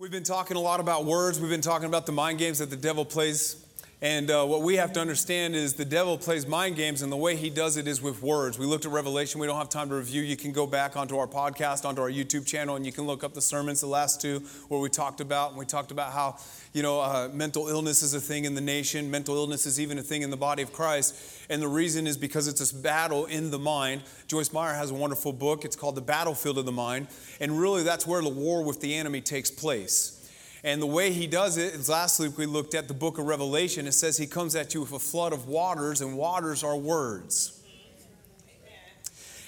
We've been talking a lot about words. We've been talking about the mind games that the devil plays. And uh, what we have to understand is the devil plays mind games, and the way he does it is with words. We looked at Revelation. We don't have time to review. You can go back onto our podcast, onto our YouTube channel, and you can look up the sermons, the last two, where we talked about, and we talked about how, you know, uh, mental illness is a thing in the nation. Mental illness is even a thing in the body of Christ. And the reason is because it's this battle in the mind. Joyce Meyer has a wonderful book. It's called The Battlefield of the Mind. And really, that's where the war with the enemy takes place. And the way he does it is last week we looked at the book of Revelation. It says he comes at you with a flood of waters, and waters are words.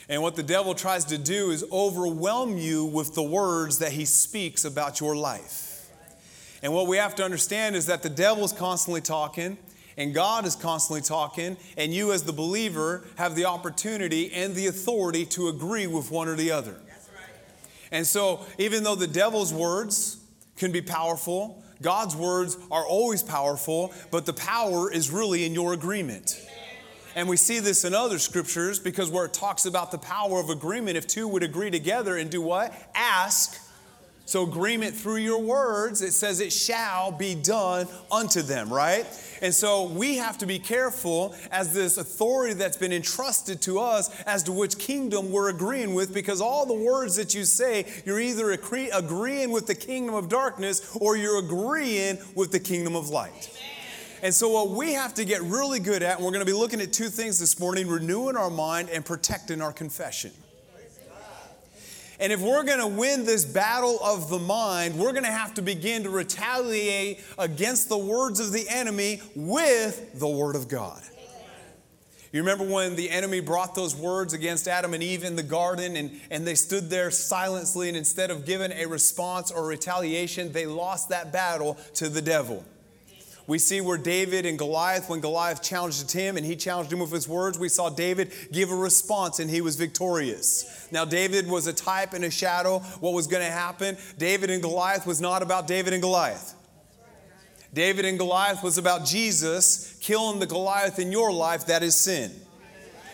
And what the devil tries to do is overwhelm you with the words that he speaks about your life. And what we have to understand is that the devil is constantly talking, and God is constantly talking, and you, as the believer, have the opportunity and the authority to agree with one or the other. And so, even though the devil's words, can be powerful. God's words are always powerful, but the power is really in your agreement. And we see this in other scriptures because where it talks about the power of agreement, if two would agree together and do what? Ask so, agreement through your words, it says it shall be done unto them, right? And so, we have to be careful as this authority that's been entrusted to us as to which kingdom we're agreeing with, because all the words that you say, you're either agreeing with the kingdom of darkness or you're agreeing with the kingdom of light. And so, what we have to get really good at, and we're going to be looking at two things this morning renewing our mind and protecting our confession. And if we're going to win this battle of the mind, we're going to have to begin to retaliate against the words of the enemy with the word of God. You remember when the enemy brought those words against Adam and Eve in the garden and, and they stood there silently, and instead of giving a response or retaliation, they lost that battle to the devil. We see where David and Goliath, when Goliath challenged him and he challenged him with his words, we saw David give a response and he was victorious. Now, David was a type and a shadow. What was going to happen? David and Goliath was not about David and Goliath. David and Goliath was about Jesus killing the Goliath in your life that is sin.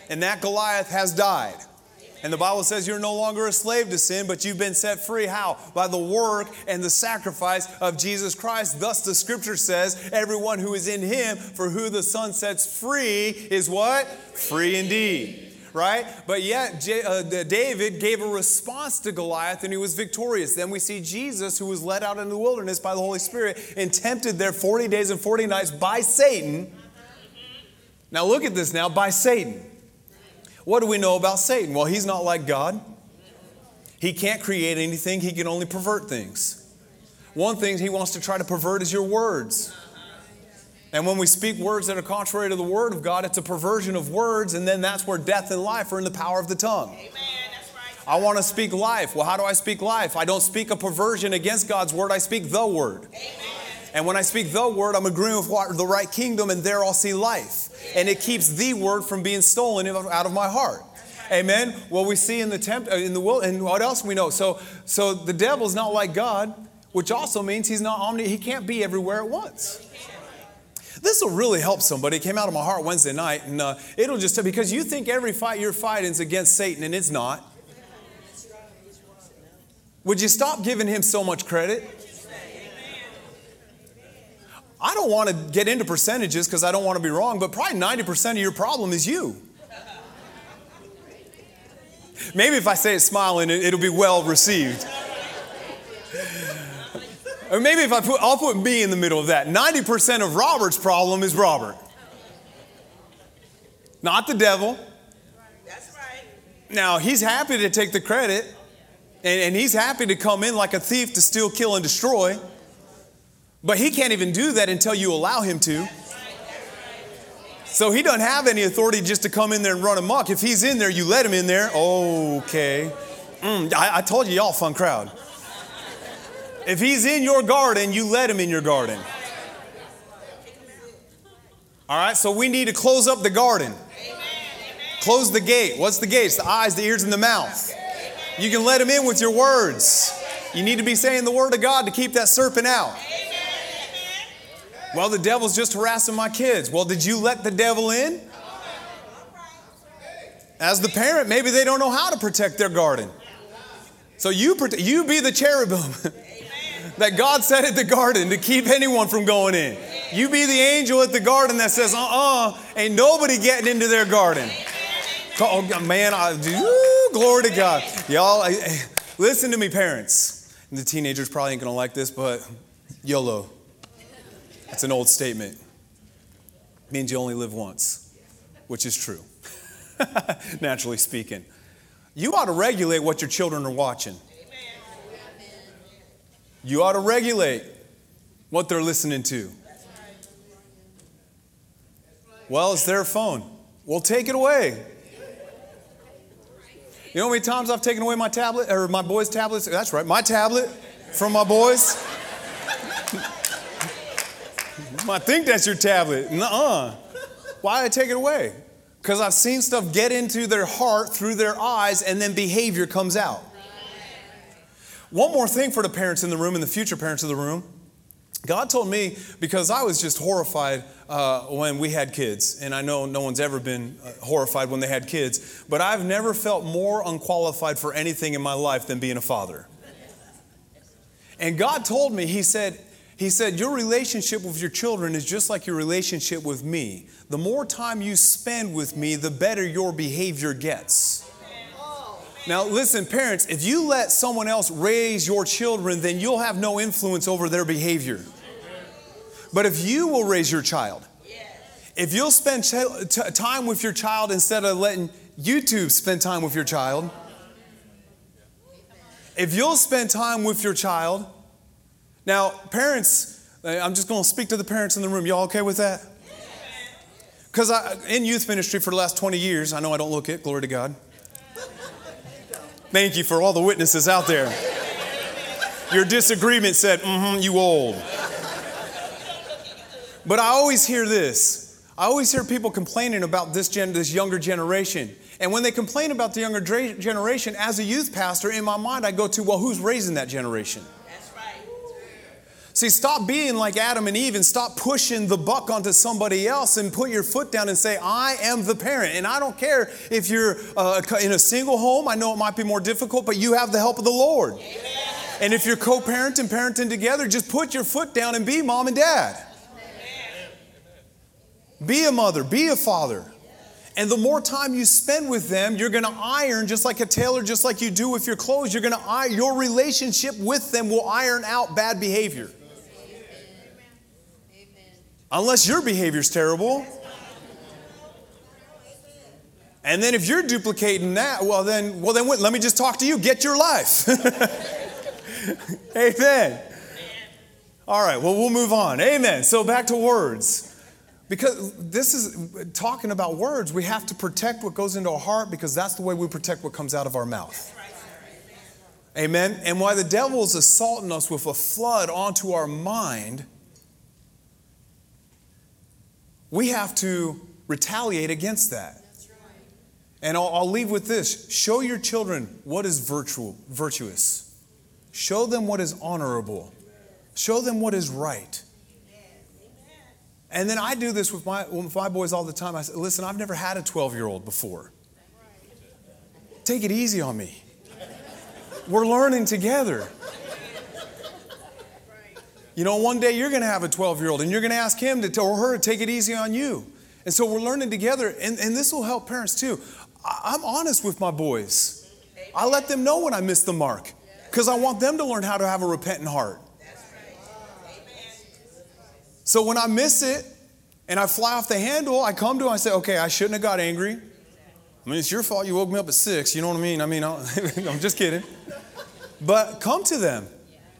And that Goliath has died. And the Bible says you're no longer a slave to sin, but you've been set free. How? By the work and the sacrifice of Jesus Christ. Thus, the scripture says, everyone who is in him, for who the Son sets free, is what? Free indeed. Right? But yet, uh, David gave a response to Goliath and he was victorious. Then we see Jesus, who was led out into the wilderness by the Holy Spirit and tempted there 40 days and 40 nights by Satan. Now, look at this now by Satan. What do we know about Satan? Well, he's not like God. He can't create anything, he can only pervert things. One thing he wants to try to pervert is your words. And when we speak words that are contrary to the word of God, it's a perversion of words, and then that's where death and life are in the power of the tongue. Amen. I want to speak life. Well, how do I speak life? I don't speak a perversion against God's word, I speak the word. Amen. And when I speak the word, I'm agreeing with the right kingdom, and there I'll see life. And it keeps the word from being stolen out of my heart. Amen. Well, we see in the temp, uh, in the will, and what else we know? So, so the devil's not like God, which also means he's not omni. He can't be everywhere at once. This will really help somebody. It came out of my heart Wednesday night, and uh, it'll just because you think every fight you're fighting is against Satan, and it's not. Would you stop giving him so much credit? I don't want to get into percentages because I don't want to be wrong, but probably 90% of your problem is you. Maybe if I say it smiling, it'll be well received. Or maybe if I put, I'll put me in the middle of that. 90% of Robert's problem is Robert. Not the devil. That's right. Now, he's happy to take the credit, and, and he's happy to come in like a thief to steal, kill, and destroy. But he can't even do that until you allow him to. So he doesn't have any authority just to come in there and run amok. If he's in there, you let him in there. Okay. Mm, I, I told you, y'all fun crowd. If he's in your garden, you let him in your garden. All right, so we need to close up the garden. Close the gate. What's the gates? The eyes, the ears, and the mouth. You can let him in with your words. You need to be saying the word of God to keep that serpent out. Well, the devil's just harassing my kids. Well, did you let the devil in? As the parent, maybe they don't know how to protect their garden. So you, you be the cherubim that God set at the garden to keep anyone from going in. You be the angel at the garden that says, uh uh-uh, uh, ain't nobody getting into their garden. Oh, man, I, woo, glory to God. Y'all, I, listen to me, parents. And the teenagers probably ain't gonna like this, but YOLO. It's an old statement. It means you only live once, which is true, naturally speaking. You ought to regulate what your children are watching. You ought to regulate what they're listening to. Well, it's their phone. Well, take it away. You know how many times I've taken away my tablet or my boys' tablets? That's right, my tablet from my boys. I think that's your tablet. Nuh-uh. Why did I take it away? Because I've seen stuff get into their heart through their eyes and then behavior comes out. One more thing for the parents in the room and the future parents of the room. God told me because I was just horrified uh, when we had kids, and I know no one's ever been uh, horrified when they had kids, but I've never felt more unqualified for anything in my life than being a father. And God told me, He said, He said, Your relationship with your children is just like your relationship with me. The more time you spend with me, the better your behavior gets. Now, listen, parents, if you let someone else raise your children, then you'll have no influence over their behavior. But if you will raise your child, if you'll spend ch- t- time with your child instead of letting YouTube spend time with your child, if you'll spend time with your child, now, parents, I'm just going to speak to the parents in the room. Y'all okay with that? Because in youth ministry for the last 20 years, I know I don't look it, glory to God. Thank you for all the witnesses out there. Your disagreement said, mm hmm, you old. But I always hear this. I always hear people complaining about this, gen- this younger generation. And when they complain about the younger dra- generation, as a youth pastor, in my mind, I go to, well, who's raising that generation? See, stop being like Adam and Eve and stop pushing the buck onto somebody else and put your foot down and say, I am the parent. And I don't care if you're uh, in a single home, I know it might be more difficult, but you have the help of the Lord. Amen. And if you're co parenting, parenting together, just put your foot down and be mom and dad. Amen. Be a mother, be a father. And the more time you spend with them, you're going to iron just like a tailor, just like you do with your clothes. You're going to iron, your relationship with them will iron out bad behavior. Unless your behavior's terrible. And then if you're duplicating that, well then, well then let me just talk to you. Get your life. Amen. All right, well we'll move on. Amen. So back to words. Because this is talking about words, we have to protect what goes into our heart because that's the way we protect what comes out of our mouth. Amen. And why the devil is assaulting us with a flood onto our mind we have to retaliate against that. And I'll, I'll, leave with this show your children what is virtual, virtuous, show them what is honorable, show them what is right. And then I do this with my, with my boys all the time. I say, listen, I've never had a 12 year old before. Take it easy on me. We're learning together. You know, one day you're going to have a 12 year old and you're going to ask him to, or her to take it easy on you. And so we're learning together, and, and this will help parents too. I, I'm honest with my boys. I let them know when I miss the mark because I want them to learn how to have a repentant heart. So when I miss it and I fly off the handle, I come to them, I say, okay, I shouldn't have got angry. I mean, it's your fault you woke me up at six. You know what I mean? I mean, I'm just kidding. But come to them.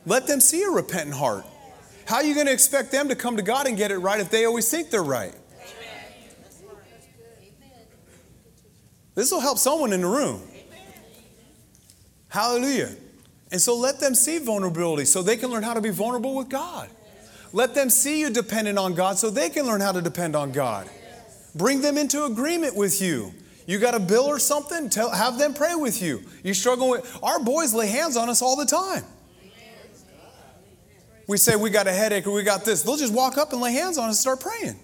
Let them see a repentant heart. How are you going to expect them to come to God and get it right if they always think they're right? This will help someone in the room. Hallelujah. And so let them see vulnerability so they can learn how to be vulnerable with God. Let them see you dependent on God so they can learn how to depend on God. Bring them into agreement with you. You got a bill or something? Tell, have them pray with you. You struggle with our boys lay hands on us all the time we say we got a headache or we got this, they'll just walk up and lay hands on us and start praying.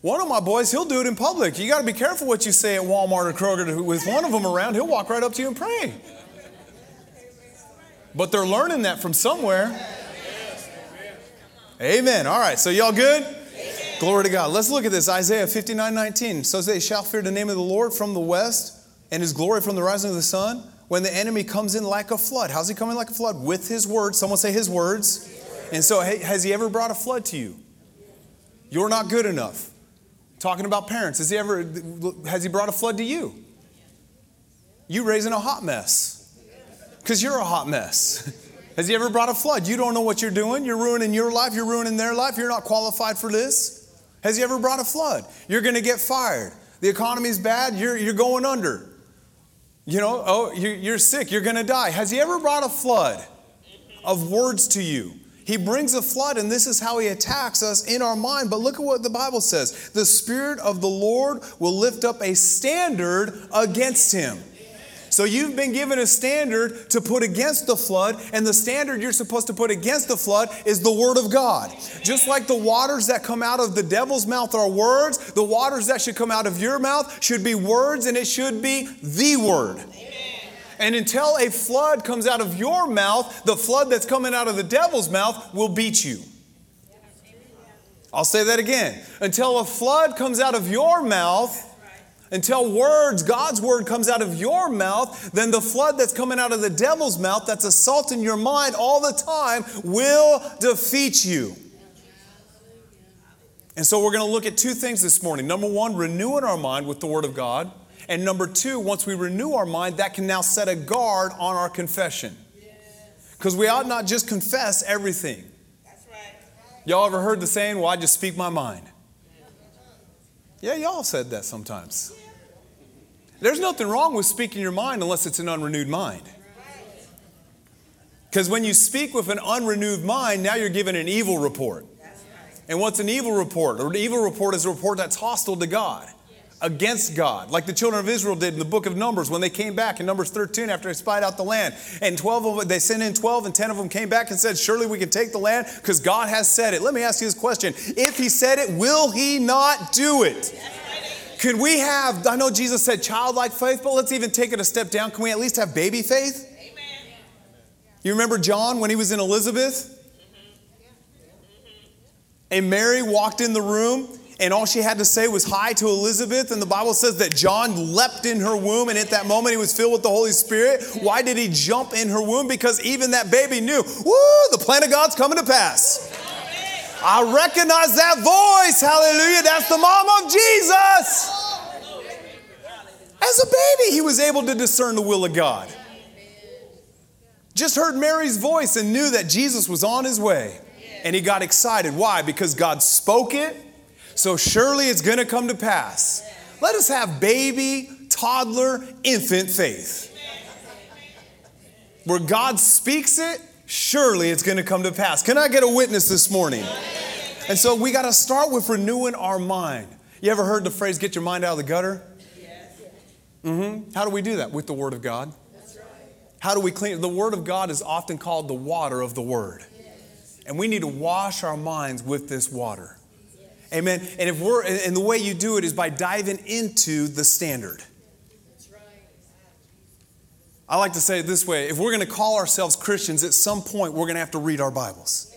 One of my boys, he'll do it in public. You got to be careful what you say at Walmart or Kroger. With one of them around, he'll walk right up to you and pray. But they're learning that from somewhere. Amen. All right, so y'all good? Glory to God. Let's look at this. Isaiah 59 19. So they shall fear the name of the Lord from the west and his glory from the rising of the sun. When the enemy comes in like a flood. How's he coming like a flood? With his words. Someone say his words. And so, has he ever brought a flood to you? You're not good enough. Talking about parents, has he ever has he brought a flood to you? You raising a hot mess. Because you're a hot mess. Has he ever brought a flood? You don't know what you're doing. You're ruining your life. You're ruining their life. You're not qualified for this. Has he ever brought a flood? You're going to get fired. The economy's bad. You're, you're going under. You know, oh, you're sick. You're going to die. Has he ever brought a flood of words to you? He brings a flood, and this is how he attacks us in our mind. But look at what the Bible says the Spirit of the Lord will lift up a standard against him. So you've been given a standard to put against the flood, and the standard you're supposed to put against the flood is the Word of God. Just like the waters that come out of the devil's mouth are words, the waters that should come out of your mouth should be words, and it should be the Word. And until a flood comes out of your mouth, the flood that's coming out of the devil's mouth will beat you. I'll say that again. Until a flood comes out of your mouth, until words, God's word comes out of your mouth, then the flood that's coming out of the devil's mouth, that's assaulting your mind all the time, will defeat you. And so we're going to look at two things this morning. Number one, renewing our mind with the word of God. And number two, once we renew our mind, that can now set a guard on our confession. Because we ought not just confess everything. Y'all ever heard the saying, well, I just speak my mind? Yeah, y'all said that sometimes. There's nothing wrong with speaking your mind unless it's an unrenewed mind. Because when you speak with an unrenewed mind, now you're giving an evil report. And what's an evil report? An evil report is a report that's hostile to God against God, like the children of Israel did in the book of Numbers when they came back in Numbers 13 after they spied out the land. And 12 of them, they sent in 12, and 10 of them came back and said, Surely we can take the land because God has said it. Let me ask you this question If He said it, will He not do it? Can we have, I know Jesus said childlike faith, but let's even take it a step down. Can we at least have baby faith? Amen. You remember John when he was in Elizabeth? And Mary walked in the room and all she had to say was hi to Elizabeth. And the Bible says that John leapt in her womb, and at that moment he was filled with the Holy Spirit. Why did he jump in her womb? Because even that baby knew, woo, the plan of God's coming to pass. I recognize that voice. Hallelujah. That's the mom of Jesus. As a baby, he was able to discern the will of God. Just heard Mary's voice and knew that Jesus was on his way. And he got excited. Why? Because God spoke it so surely it's going to come to pass. Let us have baby, toddler, infant faith. Where God speaks it, surely it's going to come to pass. Can I get a witness this morning? And so we got to start with renewing our mind. You ever heard the phrase, get your mind out of the gutter? Mm-hmm. How do we do that? With the Word of God. How do we clean? The Word of God is often called the water of the Word. And we need to wash our minds with this water. Amen. And if we're and the way you do it is by diving into the standard. I like to say it this way if we're going to call ourselves Christians, at some point we're going to have to read our Bibles.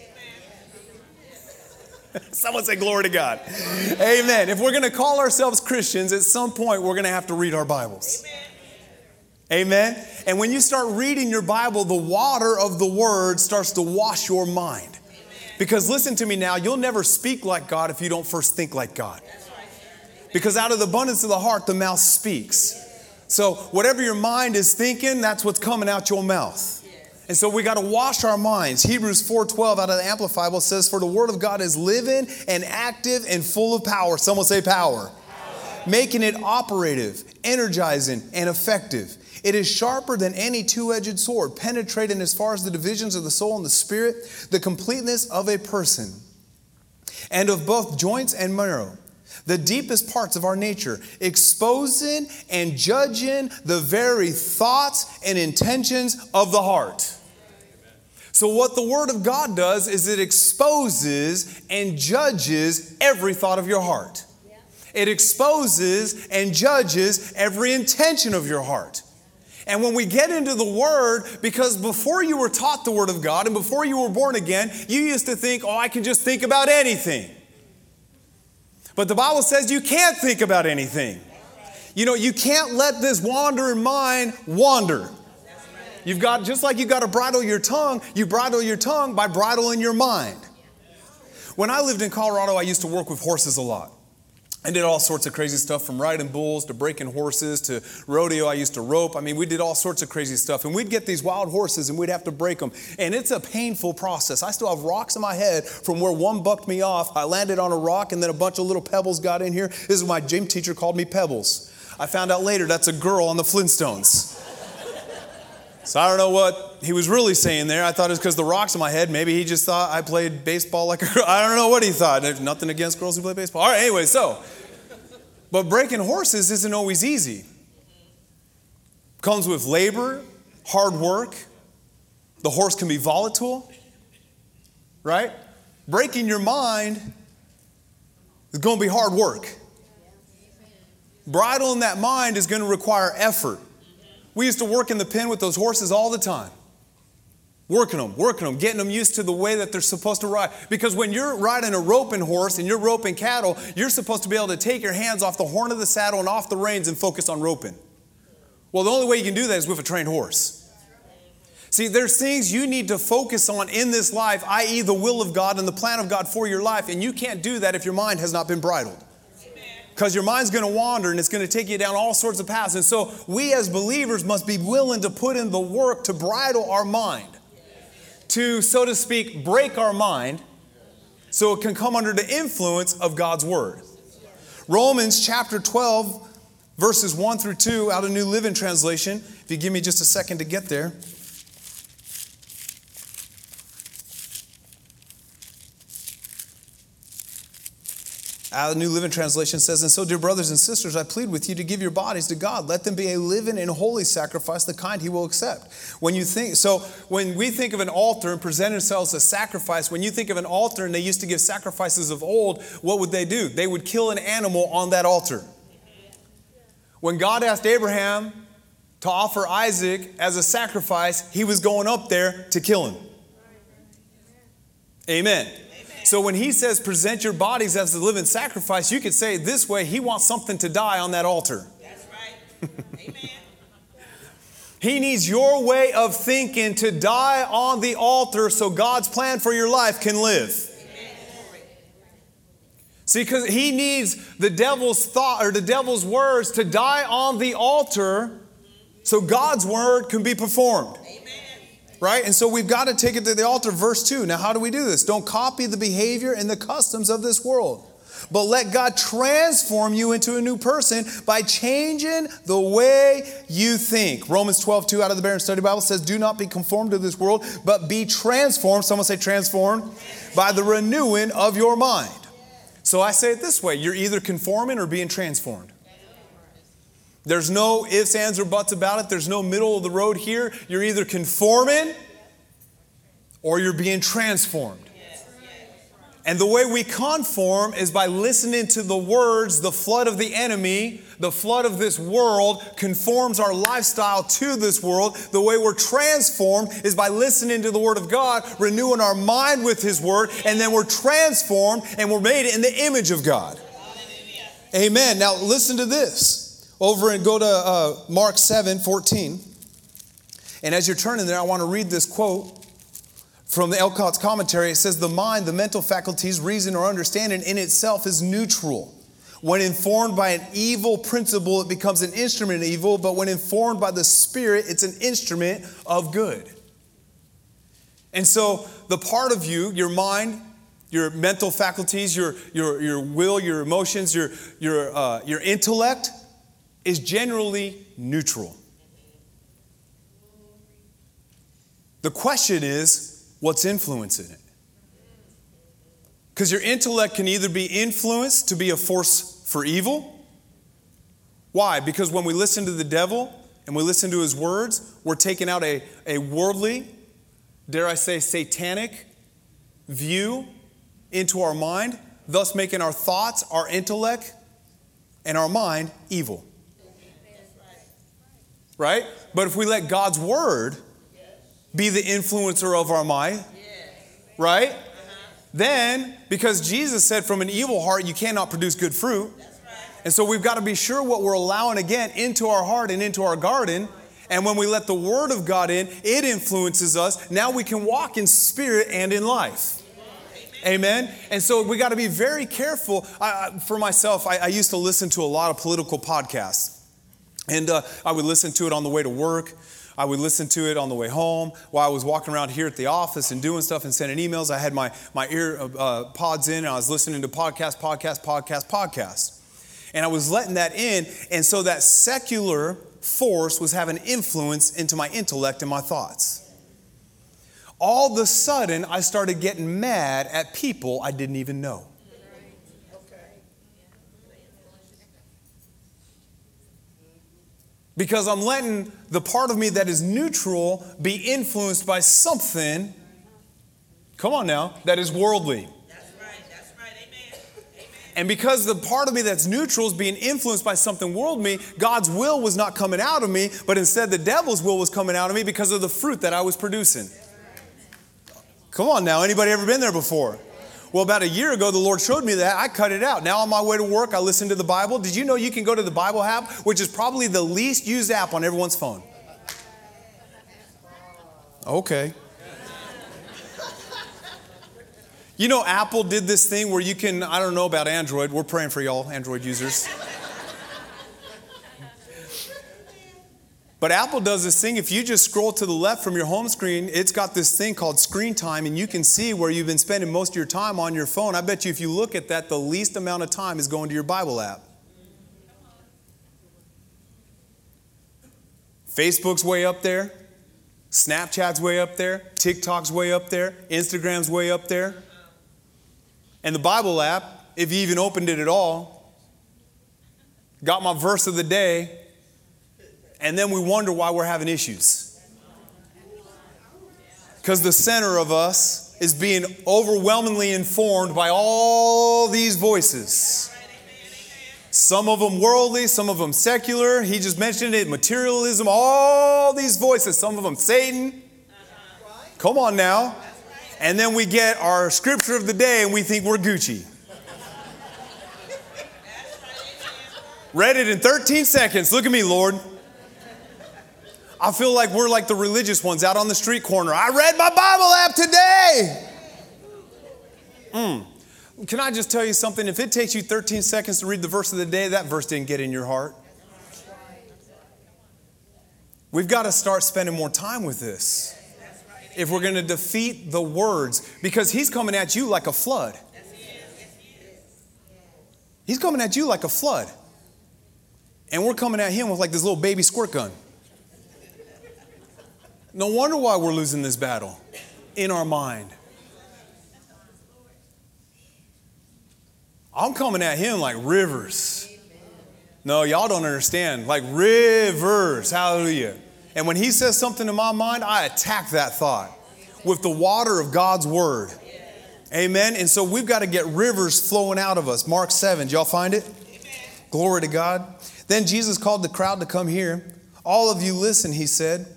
Someone say glory to God. Amen. If we're going to call ourselves Christians, at some point we're going to have to read our Bibles. Amen. And when you start reading your Bible, the water of the Word starts to wash your mind. Because listen to me now, you'll never speak like God if you don't first think like God. Because out of the abundance of the heart, the mouth speaks. So whatever your mind is thinking, that's what's coming out your mouth. And so we got to wash our minds. Hebrews 4:12 out of the Amplified Bible says, "For the word of God is living and active and full of power." Someone say power. power. Making it operative, energizing, and effective. It is sharper than any two edged sword, penetrating as far as the divisions of the soul and the spirit, the completeness of a person, and of both joints and marrow, the deepest parts of our nature, exposing and judging the very thoughts and intentions of the heart. So, what the Word of God does is it exposes and judges every thought of your heart. It exposes and judges every intention of your heart. And when we get into the Word, because before you were taught the Word of God and before you were born again, you used to think, oh, I can just think about anything. But the Bible says you can't think about anything. You know, you can't let this wandering mind wander. You've got, just like you've got to bridle your tongue, you bridle your tongue by bridling your mind. When I lived in Colorado, I used to work with horses a lot. I did all sorts of crazy stuff from riding bulls to breaking horses to rodeo. I used to rope. I mean, we did all sorts of crazy stuff. And we'd get these wild horses and we'd have to break them. And it's a painful process. I still have rocks in my head from where one bucked me off. I landed on a rock and then a bunch of little pebbles got in here. This is my gym teacher called me Pebbles. I found out later that's a girl on the Flintstones. So I don't know what he was really saying there. I thought it was because the rocks in my head. Maybe he just thought I played baseball like a girl. I don't know what he thought. Nothing against girls who play baseball. All right, anyway, so. But breaking horses isn't always easy. Comes with labor, hard work. The horse can be volatile, right? Breaking your mind is going to be hard work. Bridling that mind is going to require effort. We used to work in the pen with those horses all the time. Working them, working them, getting them used to the way that they're supposed to ride. Because when you're riding a roping horse and you're roping cattle, you're supposed to be able to take your hands off the horn of the saddle and off the reins and focus on roping. Well, the only way you can do that is with a trained horse. See, there's things you need to focus on in this life, i.e., the will of God and the plan of God for your life, and you can't do that if your mind has not been bridled because your mind's going to wander and it's going to take you down all sorts of paths. And so we as believers must be willing to put in the work to bridle our mind, to, so to speak, break our mind so it can come under the influence of God's word. Romans chapter 12, verses 1 through 2 out of New Living Translation. If you give me just a second to get there. Uh, the New Living Translation says, And so, dear brothers and sisters, I plead with you to give your bodies to God. Let them be a living and holy sacrifice, the kind He will accept. When you think, so when we think of an altar and present ourselves as sacrifice, when you think of an altar and they used to give sacrifices of old, what would they do? They would kill an animal on that altar. When God asked Abraham to offer Isaac as a sacrifice, he was going up there to kill him. Amen. So when he says present your bodies as a living sacrifice, you could say this way he wants something to die on that altar. That's right. Amen. He needs your way of thinking to die on the altar so God's plan for your life can live. See, because he needs the devil's thought or the devil's words to die on the altar so God's word can be performed. Right? And so we've got to take it to the altar. Verse 2. Now, how do we do this? Don't copy the behavior and the customs of this world, but let God transform you into a new person by changing the way you think. Romans 12, 2 out of the Berean Study Bible says, Do not be conformed to this world, but be transformed. Someone say transformed by the renewing of your mind. So I say it this way you're either conforming or being transformed. There's no ifs, ands, or buts about it. There's no middle of the road here. You're either conforming or you're being transformed. And the way we conform is by listening to the words, the flood of the enemy, the flood of this world conforms our lifestyle to this world. The way we're transformed is by listening to the Word of God, renewing our mind with His Word, and then we're transformed and we're made in the image of God. Amen. Now, listen to this over and go to uh, Mark 7 14. And as you're turning there, I want to read this quote from the Ellicott's commentary. It says, The mind, the mental faculties, reason, or understanding in itself is neutral. When informed by an evil principle, it becomes an instrument of evil, but when informed by the Spirit, it's an instrument of good. And so, the part of you, your mind, your mental faculties, your, your, your will, your emotions, your, your, uh, your intellect, is generally neutral. The question is, what's influencing it? Because your intellect can either be influenced to be a force for evil. Why? Because when we listen to the devil and we listen to his words, we're taking out a, a worldly, dare I say, satanic view into our mind, thus making our thoughts, our intellect, and our mind evil. Right? But if we let God's word be the influencer of our mind, right? Then, because Jesus said from an evil heart you cannot produce good fruit. And so we've got to be sure what we're allowing again into our heart and into our garden. And when we let the Word of God in, it influences us. Now we can walk in spirit and in life. Amen. And so we got to be very careful. I, for myself, I, I, used to listen to a lot of political podcasts. And uh, I would listen to it on the way to work. I would listen to it on the way home while I was walking around here at the office and doing stuff and sending emails. I had my, my ear uh, pods in and I was listening to podcast, podcast, podcast, podcast. And I was letting that in. And so that secular force was having influence into my intellect and my thoughts. All of a sudden, I started getting mad at people I didn't even know. Because I'm letting the part of me that is neutral be influenced by something, come on now, that is worldly. That's right, that's right. Amen. And because the part of me that's neutral is being influenced by something worldly, God's will was not coming out of me, but instead the devil's will was coming out of me because of the fruit that I was producing. Come on now, anybody ever been there before? Well, about a year ago, the Lord showed me that. I cut it out. Now, on my way to work, I listen to the Bible. Did you know you can go to the Bible app, which is probably the least used app on everyone's phone? Okay. You know, Apple did this thing where you can, I don't know about Android, we're praying for y'all, Android users. But Apple does this thing, if you just scroll to the left from your home screen, it's got this thing called screen time, and you can see where you've been spending most of your time on your phone. I bet you if you look at that, the least amount of time is going to your Bible app. Facebook's way up there, Snapchat's way up there, TikTok's way up there, Instagram's way up there. And the Bible app, if you even opened it at all, got my verse of the day, and then we wonder why we're having issues. Because the center of us is being overwhelmingly informed by all these voices. Some of them worldly, some of them secular. He just mentioned it materialism, all these voices, some of them Satan. Come on now and then we get our scripture of the day and we think we're Gucci. Read it in 13 seconds. Look at me, Lord. I feel like we're like the religious ones out on the street corner. I read my Bible app today. Mm. Can I just tell you something? If it takes you 13 seconds to read the verse of the day, that verse didn't get in your heart. We've got to start spending more time with this if we're going to defeat the words because he's coming at you like a flood. He's coming at you like a flood. And we're coming at him with like this little baby squirt gun. No wonder why we're losing this battle in our mind. I'm coming at him like rivers. No, y'all don't understand. Like rivers. Hallelujah. And when he says something in my mind, I attack that thought with the water of God's word. Amen. And so we've got to get rivers flowing out of us. Mark 7, did y'all find it? Glory to God. Then Jesus called the crowd to come here. All of you listen, he said,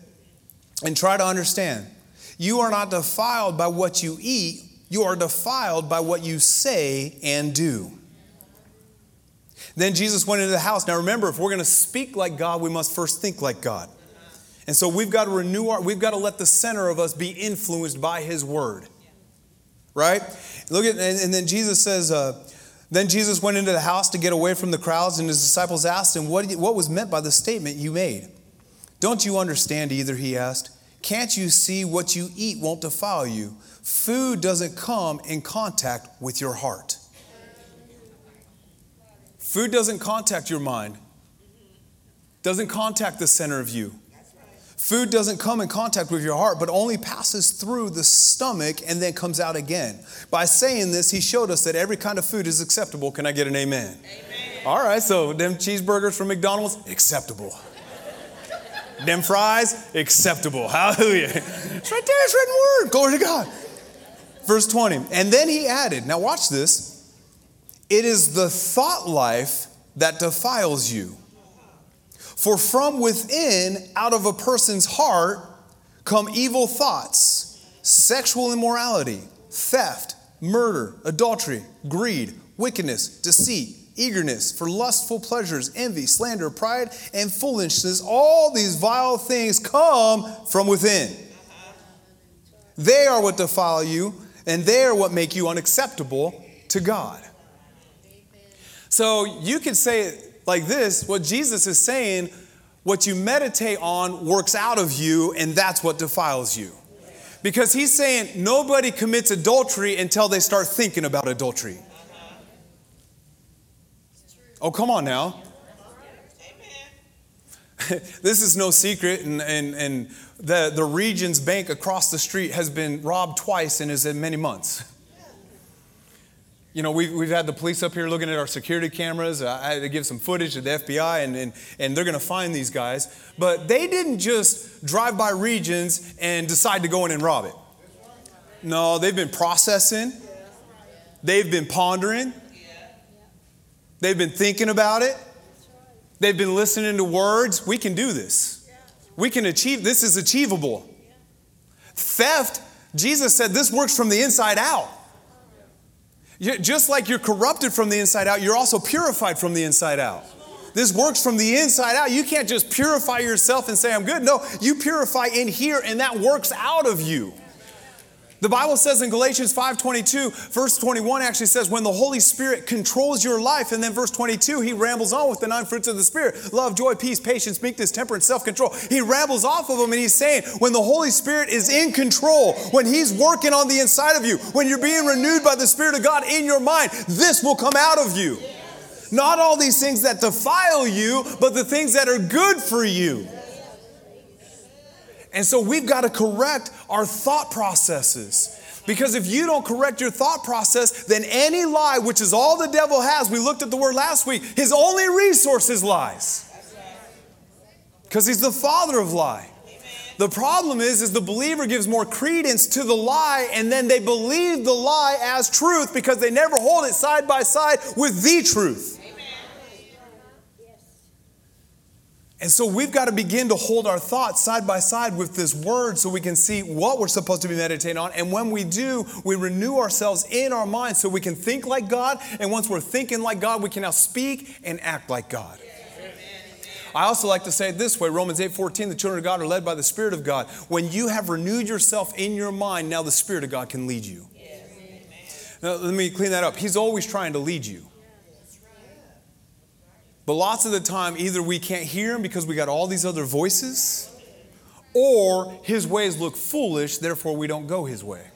and try to understand. You are not defiled by what you eat, you are defiled by what you say and do. Then Jesus went into the house. Now remember, if we're going to speak like God, we must first think like God. And so we've got to renew our, we've got to let the center of us be influenced by His Word. Right? Look at, and, and then Jesus says, uh, then Jesus went into the house to get away from the crowds, and his disciples asked him, what, what was meant by the statement you made? Don't you understand either? He asked. Can't you see what you eat won't defile you? Food doesn't come in contact with your heart. Food doesn't contact your mind, doesn't contact the center of you. Food doesn't come in contact with your heart, but only passes through the stomach and then comes out again. By saying this, he showed us that every kind of food is acceptable. Can I get an amen? amen. All right, so them cheeseburgers from McDonald's, acceptable. Them fries, acceptable. Hallelujah. It's right there, it's written word. Glory to God. Verse 20. And then he added, now watch this. It is the thought life that defiles you. For from within, out of a person's heart, come evil thoughts, sexual immorality, theft, murder, adultery, greed, wickedness, deceit, eagerness for lustful pleasures, envy, slander, pride, and foolishness. All these vile things come from within. They are what defile you, and they are what make you unacceptable to God. So you could say it like this what Jesus is saying, what you meditate on works out of you, and that's what defiles you. Because he's saying nobody commits adultery until they start thinking about adultery. Oh, come on now. this is no secret, and, and, and the, the Regions Bank across the street has been robbed twice and is in many months. You know, we've, we've had the police up here looking at our security cameras. I had to give some footage to the FBI, and, and, and they're going to find these guys. But they didn't just drive by Regions and decide to go in and rob it. No, they've been processing, they've been pondering, they've been thinking about it, they've been listening to words. We can do this. We can achieve, this is achievable. Theft, Jesus said this works from the inside out. Just like you're corrupted from the inside out, you're also purified from the inside out. This works from the inside out. You can't just purify yourself and say, I'm good. No, you purify in here, and that works out of you. The Bible says in Galatians 5:22, verse 21 actually says when the Holy Spirit controls your life and then verse 22 he rambles on with the nine fruits of the spirit, love, joy, peace, patience, meekness, temperance, self-control. He rambles off of them and he's saying when the Holy Spirit is in control, when he's working on the inside of you, when you're being renewed by the Spirit of God in your mind, this will come out of you. Not all these things that defile you, but the things that are good for you. And so we've got to correct our thought processes. Because if you don't correct your thought process, then any lie, which is all the devil has, we looked at the word last week, his only resource is lies. Because he's the father of lie. The problem is, is the believer gives more credence to the lie, and then they believe the lie as truth because they never hold it side by side with the truth. And so we've got to begin to hold our thoughts side by side with this word so we can see what we're supposed to be meditating on. And when we do, we renew ourselves in our minds so we can think like God. And once we're thinking like God, we can now speak and act like God. I also like to say it this way Romans 8 14, the children of God are led by the Spirit of God. When you have renewed yourself in your mind, now the Spirit of God can lead you. Now, let me clean that up. He's always trying to lead you. But lots of the time, either we can't hear him because we got all these other voices, or his ways look foolish, therefore we don't go his way.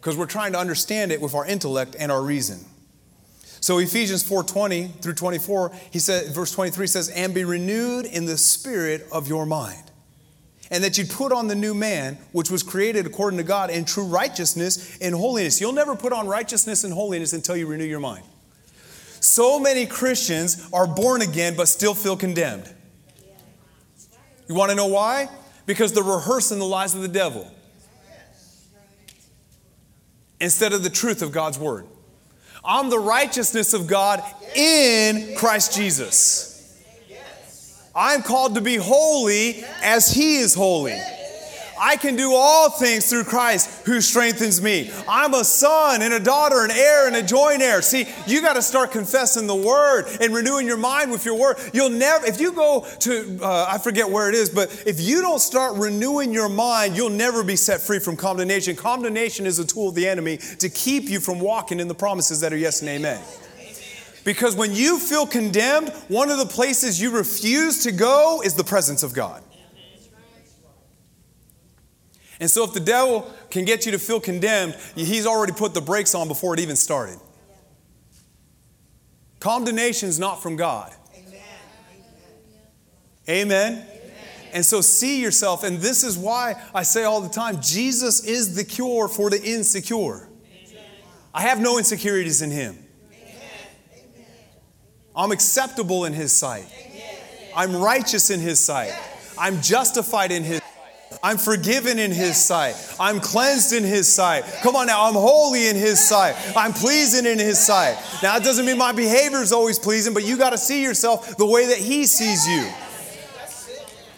Because we're trying to understand it with our intellect and our reason. So Ephesians 4:20 through 24, he said, verse 23 says, and be renewed in the spirit of your mind. And that you put on the new man, which was created according to God in true righteousness and holiness. You'll never put on righteousness and holiness until you renew your mind. So many Christians are born again but still feel condemned. You want to know why? Because they're rehearsing the lies of the devil instead of the truth of God's word. I'm the righteousness of God in Christ Jesus. I'm called to be holy as He is holy. I can do all things through Christ who strengthens me. I'm a son and a daughter, an heir and a joint heir. See, you got to start confessing the word and renewing your mind with your word. You'll never, if you go to, uh, I forget where it is, but if you don't start renewing your mind, you'll never be set free from condemnation. Condemnation is a tool of the enemy to keep you from walking in the promises that are yes and amen. Because when you feel condemned, one of the places you refuse to go is the presence of God. And so, if the devil can get you to feel condemned, he's already put the brakes on before it even started. Condemnation is not from God. Amen. Amen. And so, see yourself, and this is why I say all the time Jesus is the cure for the insecure. I have no insecurities in Him. I'm acceptable in His sight. I'm righteous in His sight. I'm justified in His I'm forgiven in His sight. I'm cleansed in His sight. Come on now, I'm holy in His sight. I'm pleasing in His sight. Now, it doesn't mean my behavior is always pleasing, but you got to see yourself the way that He sees you.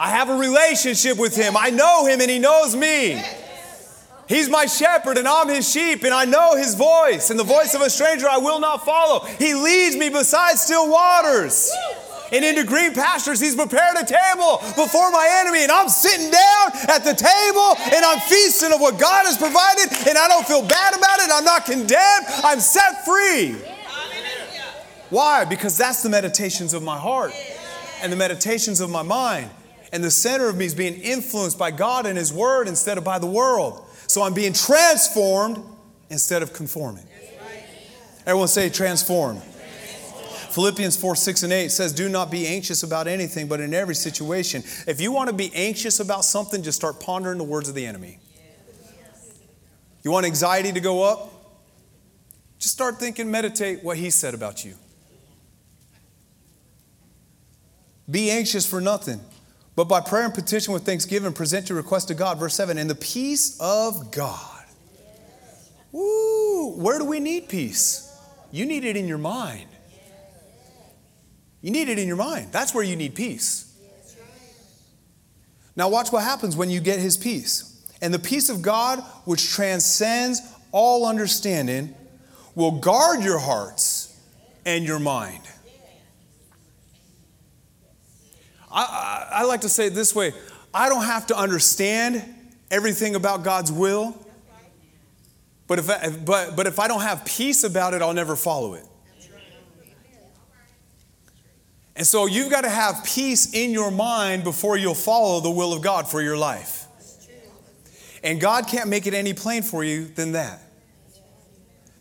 I have a relationship with Him. I know Him and He knows me. He's my shepherd and I'm his sheep and I know his voice and the voice of a stranger I will not follow. He leads me beside still waters and into green pastures. He's prepared a table before my enemy, and I'm sitting down at the table and I'm feasting of what God has provided, and I don't feel bad about it. I'm not condemned. I'm set free. Why? Because that's the meditations of my heart and the meditations of my mind. And the center of me is being influenced by God and His Word instead of by the world. So I'm being transformed instead of conforming. Everyone say transformed. Philippians 4 6 and 8 says, Do not be anxious about anything, but in every situation. If you want to be anxious about something, just start pondering the words of the enemy. You want anxiety to go up? Just start thinking, meditate what he said about you. Be anxious for nothing, but by prayer and petition with thanksgiving, present your request to God. Verse 7 And the peace of God. Woo! Where do we need peace? You need it in your mind. You need it in your mind. That's where you need peace. Now, watch what happens when you get his peace. And the peace of God, which transcends all understanding, will guard your hearts and your mind. I, I, I, like to say it this way I don't have to understand everything about God's will, but if, I, but, but if I don't have peace about it, I'll never follow it. And so you've got to have peace in your mind before you'll follow the will of God for your life. And God can't make it any plain for you than that.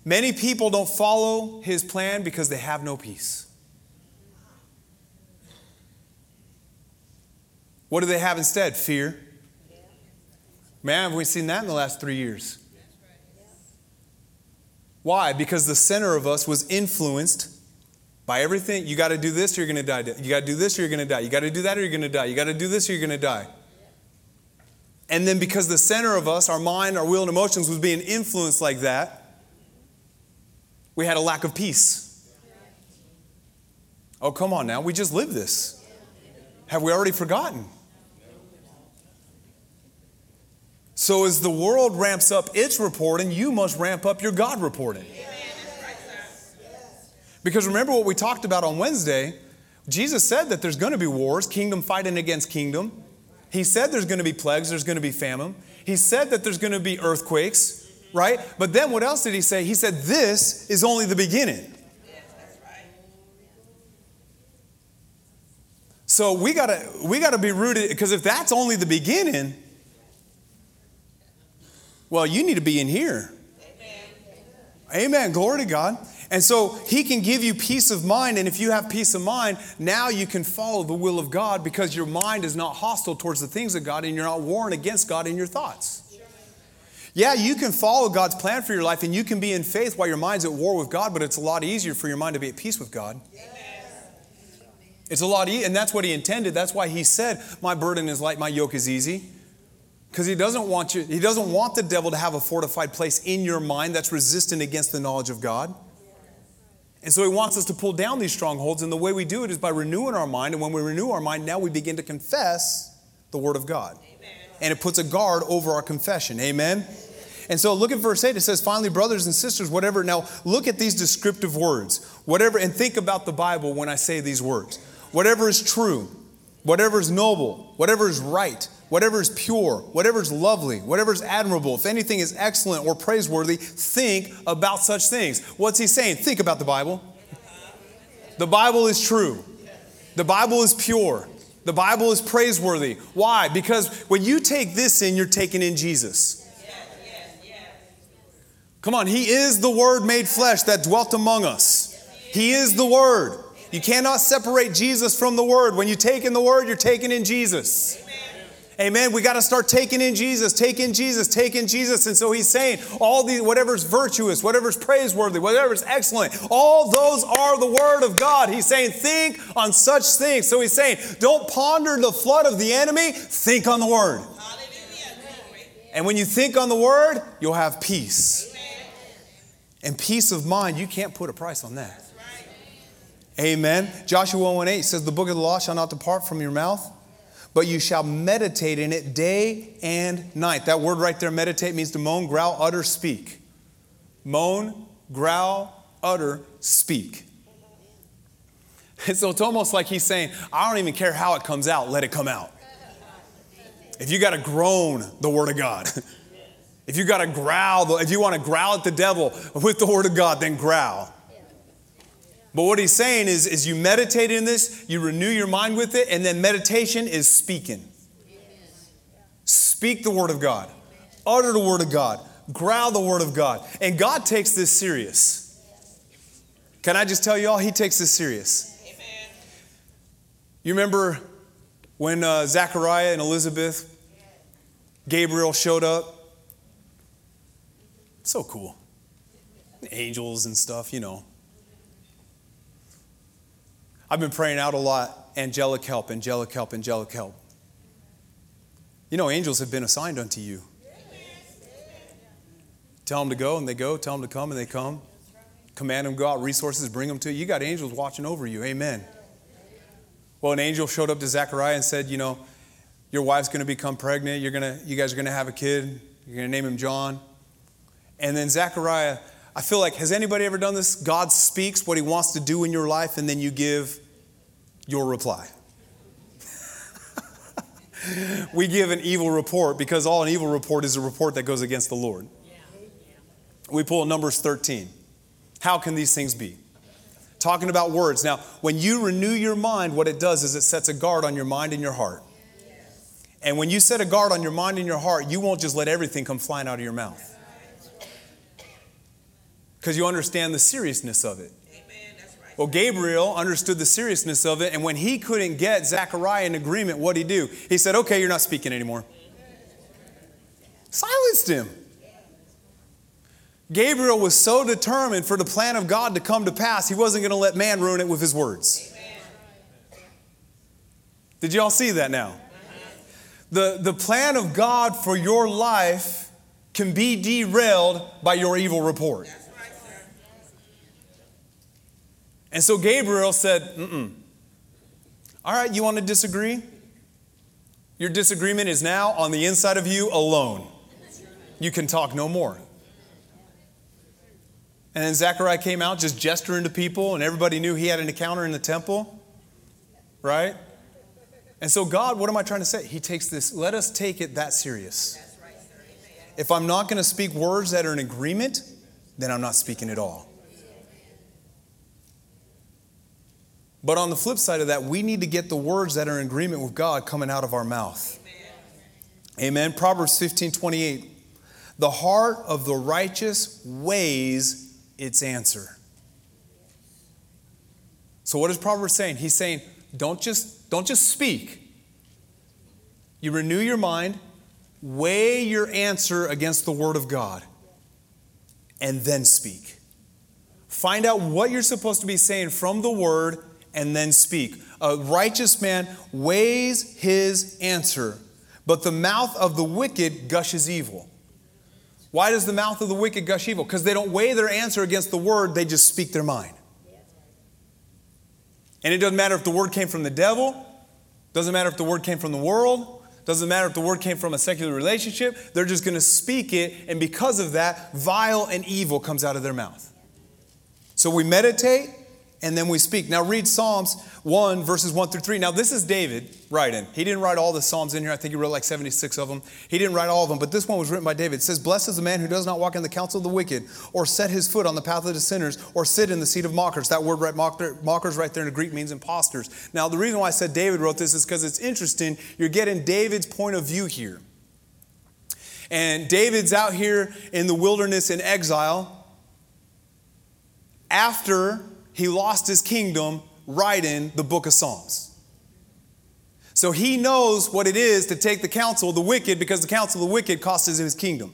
Many people don't follow his plan because they have no peace. What do they have instead? Fear. Man, have we seen that in the last three years? Why? Because the center of us was influenced by everything. You got to do this or you're going to die. You got to do this or you're going to die. You got to do that or you're going to die. You got to do this or you're going to die. And then because the center of us, our mind, our will, and emotions was being influenced like that, we had a lack of peace. Oh, come on now. We just lived this. Have we already forgotten? So, as the world ramps up its reporting, you must ramp up your God reporting. Because remember what we talked about on Wednesday? Jesus said that there's going to be wars, kingdom fighting against kingdom. He said there's going to be plagues, there's going to be famine. He said that there's going to be earthquakes, right? But then what else did he say? He said, This is only the beginning. So we gotta we gotta be rooted because if that's only the beginning, well, you need to be in here. Amen. Amen. Glory to God. And so he can give you peace of mind. And if you have peace of mind, now you can follow the will of God because your mind is not hostile towards the things of God and you're not warring against God in your thoughts. Yeah, you can follow God's plan for your life and you can be in faith while your mind's at war with God, but it's a lot easier for your mind to be at peace with God. It's a lot easier, and that's what he intended. That's why he said, My burden is light, my yoke is easy. Because he doesn't want you, he doesn't want the devil to have a fortified place in your mind that's resistant against the knowledge of God. And so he wants us to pull down these strongholds, and the way we do it is by renewing our mind. And when we renew our mind, now we begin to confess the Word of God. Amen. And it puts a guard over our confession. Amen? And so look at verse 8. It says, finally, brothers and sisters, whatever. Now look at these descriptive words. Whatever, and think about the Bible when I say these words. Whatever is true, whatever is noble, whatever is right, whatever is pure, whatever is lovely, whatever is admirable, if anything is excellent or praiseworthy, think about such things. What's he saying? Think about the Bible. The Bible is true, the Bible is pure, the Bible is praiseworthy. Why? Because when you take this in, you're taking in Jesus. Come on, He is the Word made flesh that dwelt among us. He is the Word. You cannot separate Jesus from the Word. When you take in the Word, you're taking in Jesus. Amen. We got to start taking in Jesus, taking Jesus, taking Jesus. And so he's saying all these, whatever's virtuous, whatever's praiseworthy, whatever's excellent, all those are the word of God. He's saying, think on such things. So he's saying, don't ponder the flood of the enemy, think on the word. And when you think on the word, you'll have peace. And peace of mind, you can't put a price on that. Amen. Joshua 1 8 says, The book of the law shall not depart from your mouth, but you shall meditate in it day and night. That word right there, meditate, means to moan, growl, utter, speak. Moan, growl, utter, speak. And so it's almost like he's saying, I don't even care how it comes out, let it come out. If you got to groan the Word of God, if you got to growl, if you want to growl at the devil with the Word of God, then growl. But what he's saying is, is you meditate in this, you renew your mind with it, and then meditation is speaking. Speak the Word of God, utter the Word of God, growl the Word of God. And God takes this serious. Can I just tell you all, He takes this serious. You remember when uh, Zechariah and Elizabeth, Gabriel showed up? So cool. Angels and stuff, you know. I've been praying out a lot angelic help, angelic help, angelic help. You know, angels have been assigned unto you. Tell them to go and they go, tell them to come and they come. Command them go out, resources, bring them to you. You got angels watching over you. Amen. Well, an angel showed up to Zechariah and said, You know, your wife's going to become pregnant. You're gonna, you guys are going to have a kid. You're going to name him John. And then Zechariah, I feel like, has anybody ever done this? God speaks what he wants to do in your life, and then you give your reply. we give an evil report because all an evil report is a report that goes against the Lord. We pull Numbers 13. How can these things be? talking about words. Now, when you renew your mind, what it does is it sets a guard on your mind and your heart. And when you set a guard on your mind and your heart, you won't just let everything come flying out of your mouth. Because you understand the seriousness of it. Well, Gabriel understood the seriousness of it, and when he couldn't get Zechariah in agreement, what did he do? He said, Okay, you're not speaking anymore. Silenced him. Gabriel was so determined for the plan of God to come to pass, he wasn't going to let man ruin it with his words. Did y'all see that now? The, the plan of God for your life can be derailed by your evil report. And so Gabriel said, Mm-mm. All right, you want to disagree? Your disagreement is now on the inside of you alone. You can talk no more. And then Zechariah came out just gesturing to people, and everybody knew he had an encounter in the temple, right? And so, God, what am I trying to say? He takes this, let us take it that serious. If I'm not going to speak words that are in agreement, then I'm not speaking at all. But on the flip side of that, we need to get the words that are in agreement with God coming out of our mouth. Amen. Amen. Proverbs 15 28. The heart of the righteous weighs its answer. So what is Proverbs saying? He's saying, don't just, don't just speak. You renew your mind, weigh your answer against the Word of God, and then speak. Find out what you're supposed to be saying from the Word and then speak. A righteous man weighs his answer, but the mouth of the wicked gushes evil. Why does the mouth of the wicked gush evil? Because they don't weigh their answer against the word, they just speak their mind. And it doesn't matter if the word came from the devil, doesn't matter if the word came from the world, doesn't matter if the word came from a secular relationship, they're just going to speak it, and because of that, vile and evil comes out of their mouth. So we meditate, and then we speak. Now read Psalms 1, verses 1 through 3. Now, this is David writing. He didn't write all the Psalms in here. I think he wrote like 76 of them. He didn't write all of them, but this one was written by David. It says, Blessed is the man who does not walk in the counsel of the wicked, or set his foot on the path of the sinners, or sit in the seat of mockers. That word right, mockers right there in the Greek means imposters. Now, the reason why I said David wrote this is because it's interesting. You're getting David's point of view here. And David's out here in the wilderness in exile after he lost his kingdom writing the book of Psalms. So he knows what it is to take the counsel of the wicked because the counsel of the wicked cost him his kingdom.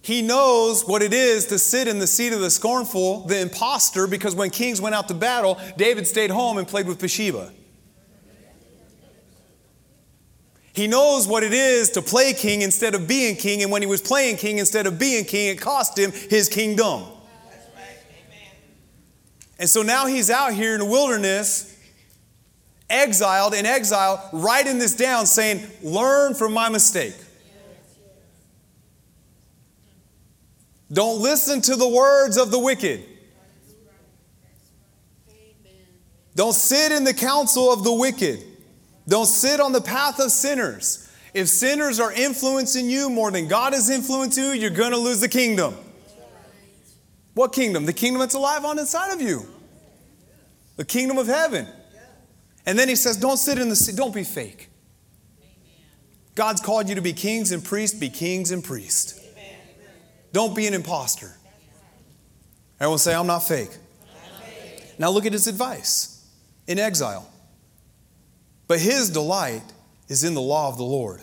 He knows what it is to sit in the seat of the scornful, the impostor, because when kings went out to battle, David stayed home and played with Bathsheba. He knows what it is to play king instead of being king, and when he was playing king instead of being king, it cost him his kingdom. And so now he's out here in the wilderness, exiled, in exile, writing this down, saying, Learn from my mistake. Don't listen to the words of the wicked. Don't sit in the counsel of the wicked. Don't sit on the path of sinners. If sinners are influencing you more than God is influencing you, you're going to lose the kingdom. What kingdom? The kingdom that's alive on inside of you. The kingdom of heaven. And then he says, don't sit in the seat, don't be fake. God's called you to be kings and priests, be kings and priests. Don't be an imposter. Everyone say, I'm not fake. Now look at his advice in exile. But his delight is in the law of the Lord.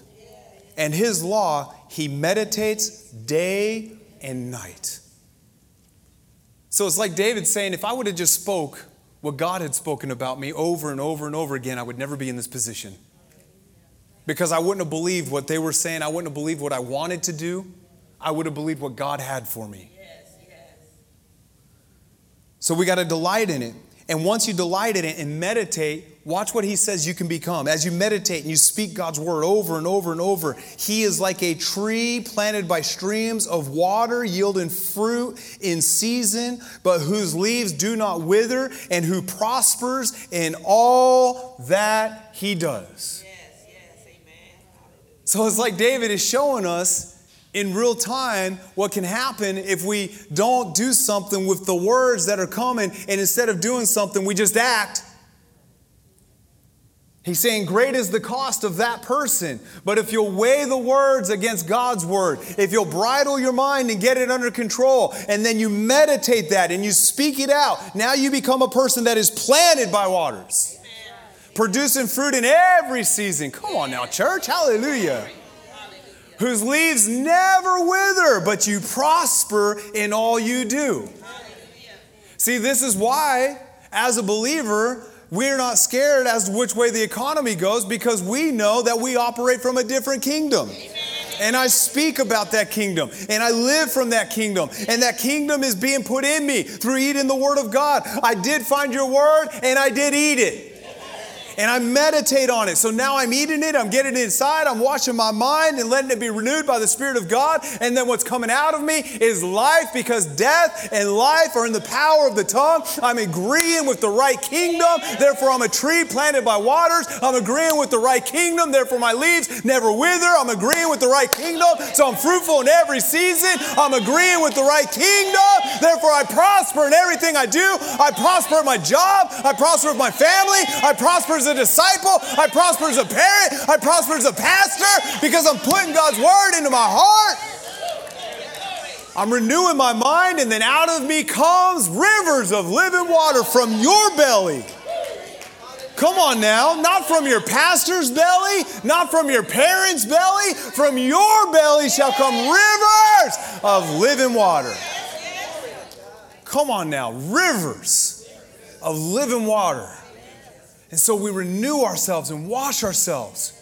And his law he meditates day and night. So it's like David saying, if I would have just spoke what God had spoken about me over and over and over again, I would never be in this position. Because I wouldn't have believed what they were saying. I wouldn't have believed what I wanted to do. I would have believed what God had for me. So we got to delight in it. And once you delight in it and meditate, watch what he says you can become. As you meditate and you speak God's word over and over and over, he is like a tree planted by streams of water, yielding fruit in season, but whose leaves do not wither, and who prospers in all that he does. Yes, yes, amen. So it's like David is showing us in real time what can happen if we don't do something with the words that are coming and instead of doing something, we just act. He's saying, Great is the cost of that person. But if you'll weigh the words against God's word, if you'll bridle your mind and get it under control, and then you meditate that and you speak it out, now you become a person that is planted by waters, producing fruit in every season. Come on now, church. Hallelujah whose leaves never wither, but you prosper in all you do. See, this is why, as a believer, we're not scared as to which way the economy goes because we know that we operate from a different kingdom. And I speak about that kingdom and I live from that kingdom. And that kingdom is being put in me through eating the Word of God. I did find your Word and I did eat it and I meditate on it. So now I'm eating it, I'm getting it inside, I'm washing my mind and letting it be renewed by the Spirit of God. And then what's coming out of me is life because death and life are in the power of the tongue. I'm agreeing with the right kingdom, therefore I'm a tree planted by waters. I'm agreeing with the right kingdom, therefore my leaves never wither. I'm agreeing with the right kingdom, so I'm fruitful in every season. I'm agreeing with the right kingdom, therefore I prosper in everything I do. I prosper at my job, I prosper with my family, I prosper as a disciple, I prosper as a parent, I prosper as a pastor because I'm putting God's word into my heart. I'm renewing my mind, and then out of me comes rivers of living water from your belly. Come on now, not from your pastor's belly, not from your parents' belly, from your belly shall come rivers of living water. Come on now, rivers of living water. And so we renew ourselves and wash ourselves.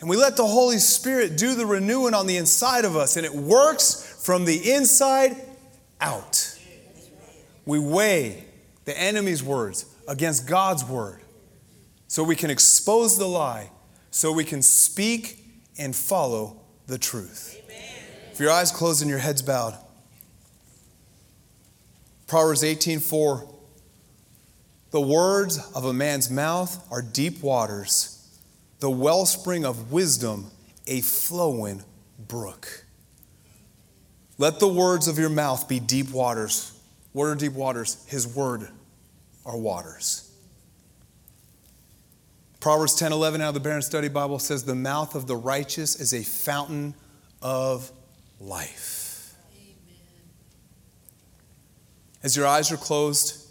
And we let the Holy Spirit do the renewing on the inside of us. And it works from the inside out. We weigh the enemy's words against God's word so we can expose the lie, so we can speak and follow the truth. If your eyes closed and your heads bowed, Proverbs 18 4 the words of a man's mouth are deep waters, the wellspring of wisdom, a flowing brook. Let the words of your mouth be deep waters. What are deep waters? His word are waters. Proverbs 10 11 out of the Berean Study Bible says, The mouth of the righteous is a fountain of life. Amen. As your eyes are closed,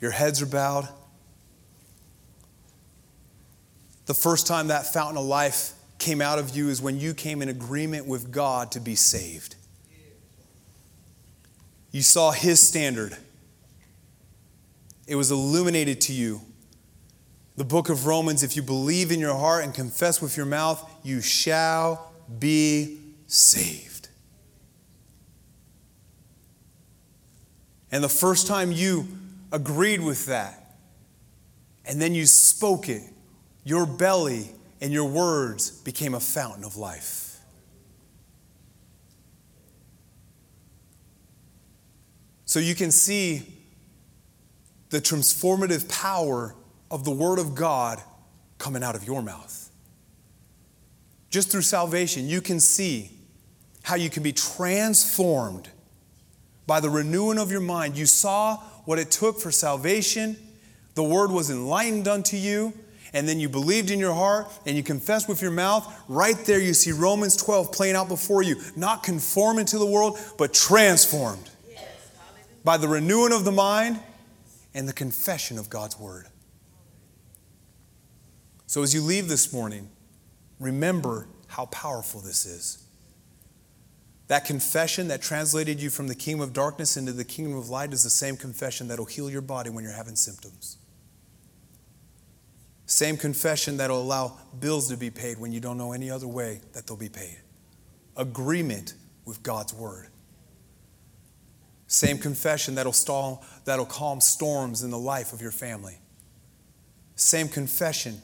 your heads are bowed. The first time that fountain of life came out of you is when you came in agreement with God to be saved. You saw His standard, it was illuminated to you. The book of Romans if you believe in your heart and confess with your mouth, you shall be saved. And the first time you agreed with that, and then you spoke it, your belly and your words became a fountain of life. So you can see the transformative power of the Word of God coming out of your mouth. Just through salvation, you can see how you can be transformed by the renewing of your mind. You saw what it took for salvation, the Word was enlightened unto you. And then you believed in your heart and you confessed with your mouth. Right there, you see Romans 12 playing out before you. Not conforming to the world, but transformed by the renewing of the mind and the confession of God's word. So as you leave this morning, remember how powerful this is. That confession that translated you from the kingdom of darkness into the kingdom of light is the same confession that'll heal your body when you're having symptoms. Same confession that'll allow bills to be paid when you don't know any other way that they'll be paid. Agreement with God's word. Same confession that'll, stall, that'll calm storms in the life of your family. Same confession.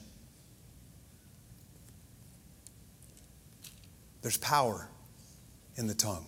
There's power in the tongue.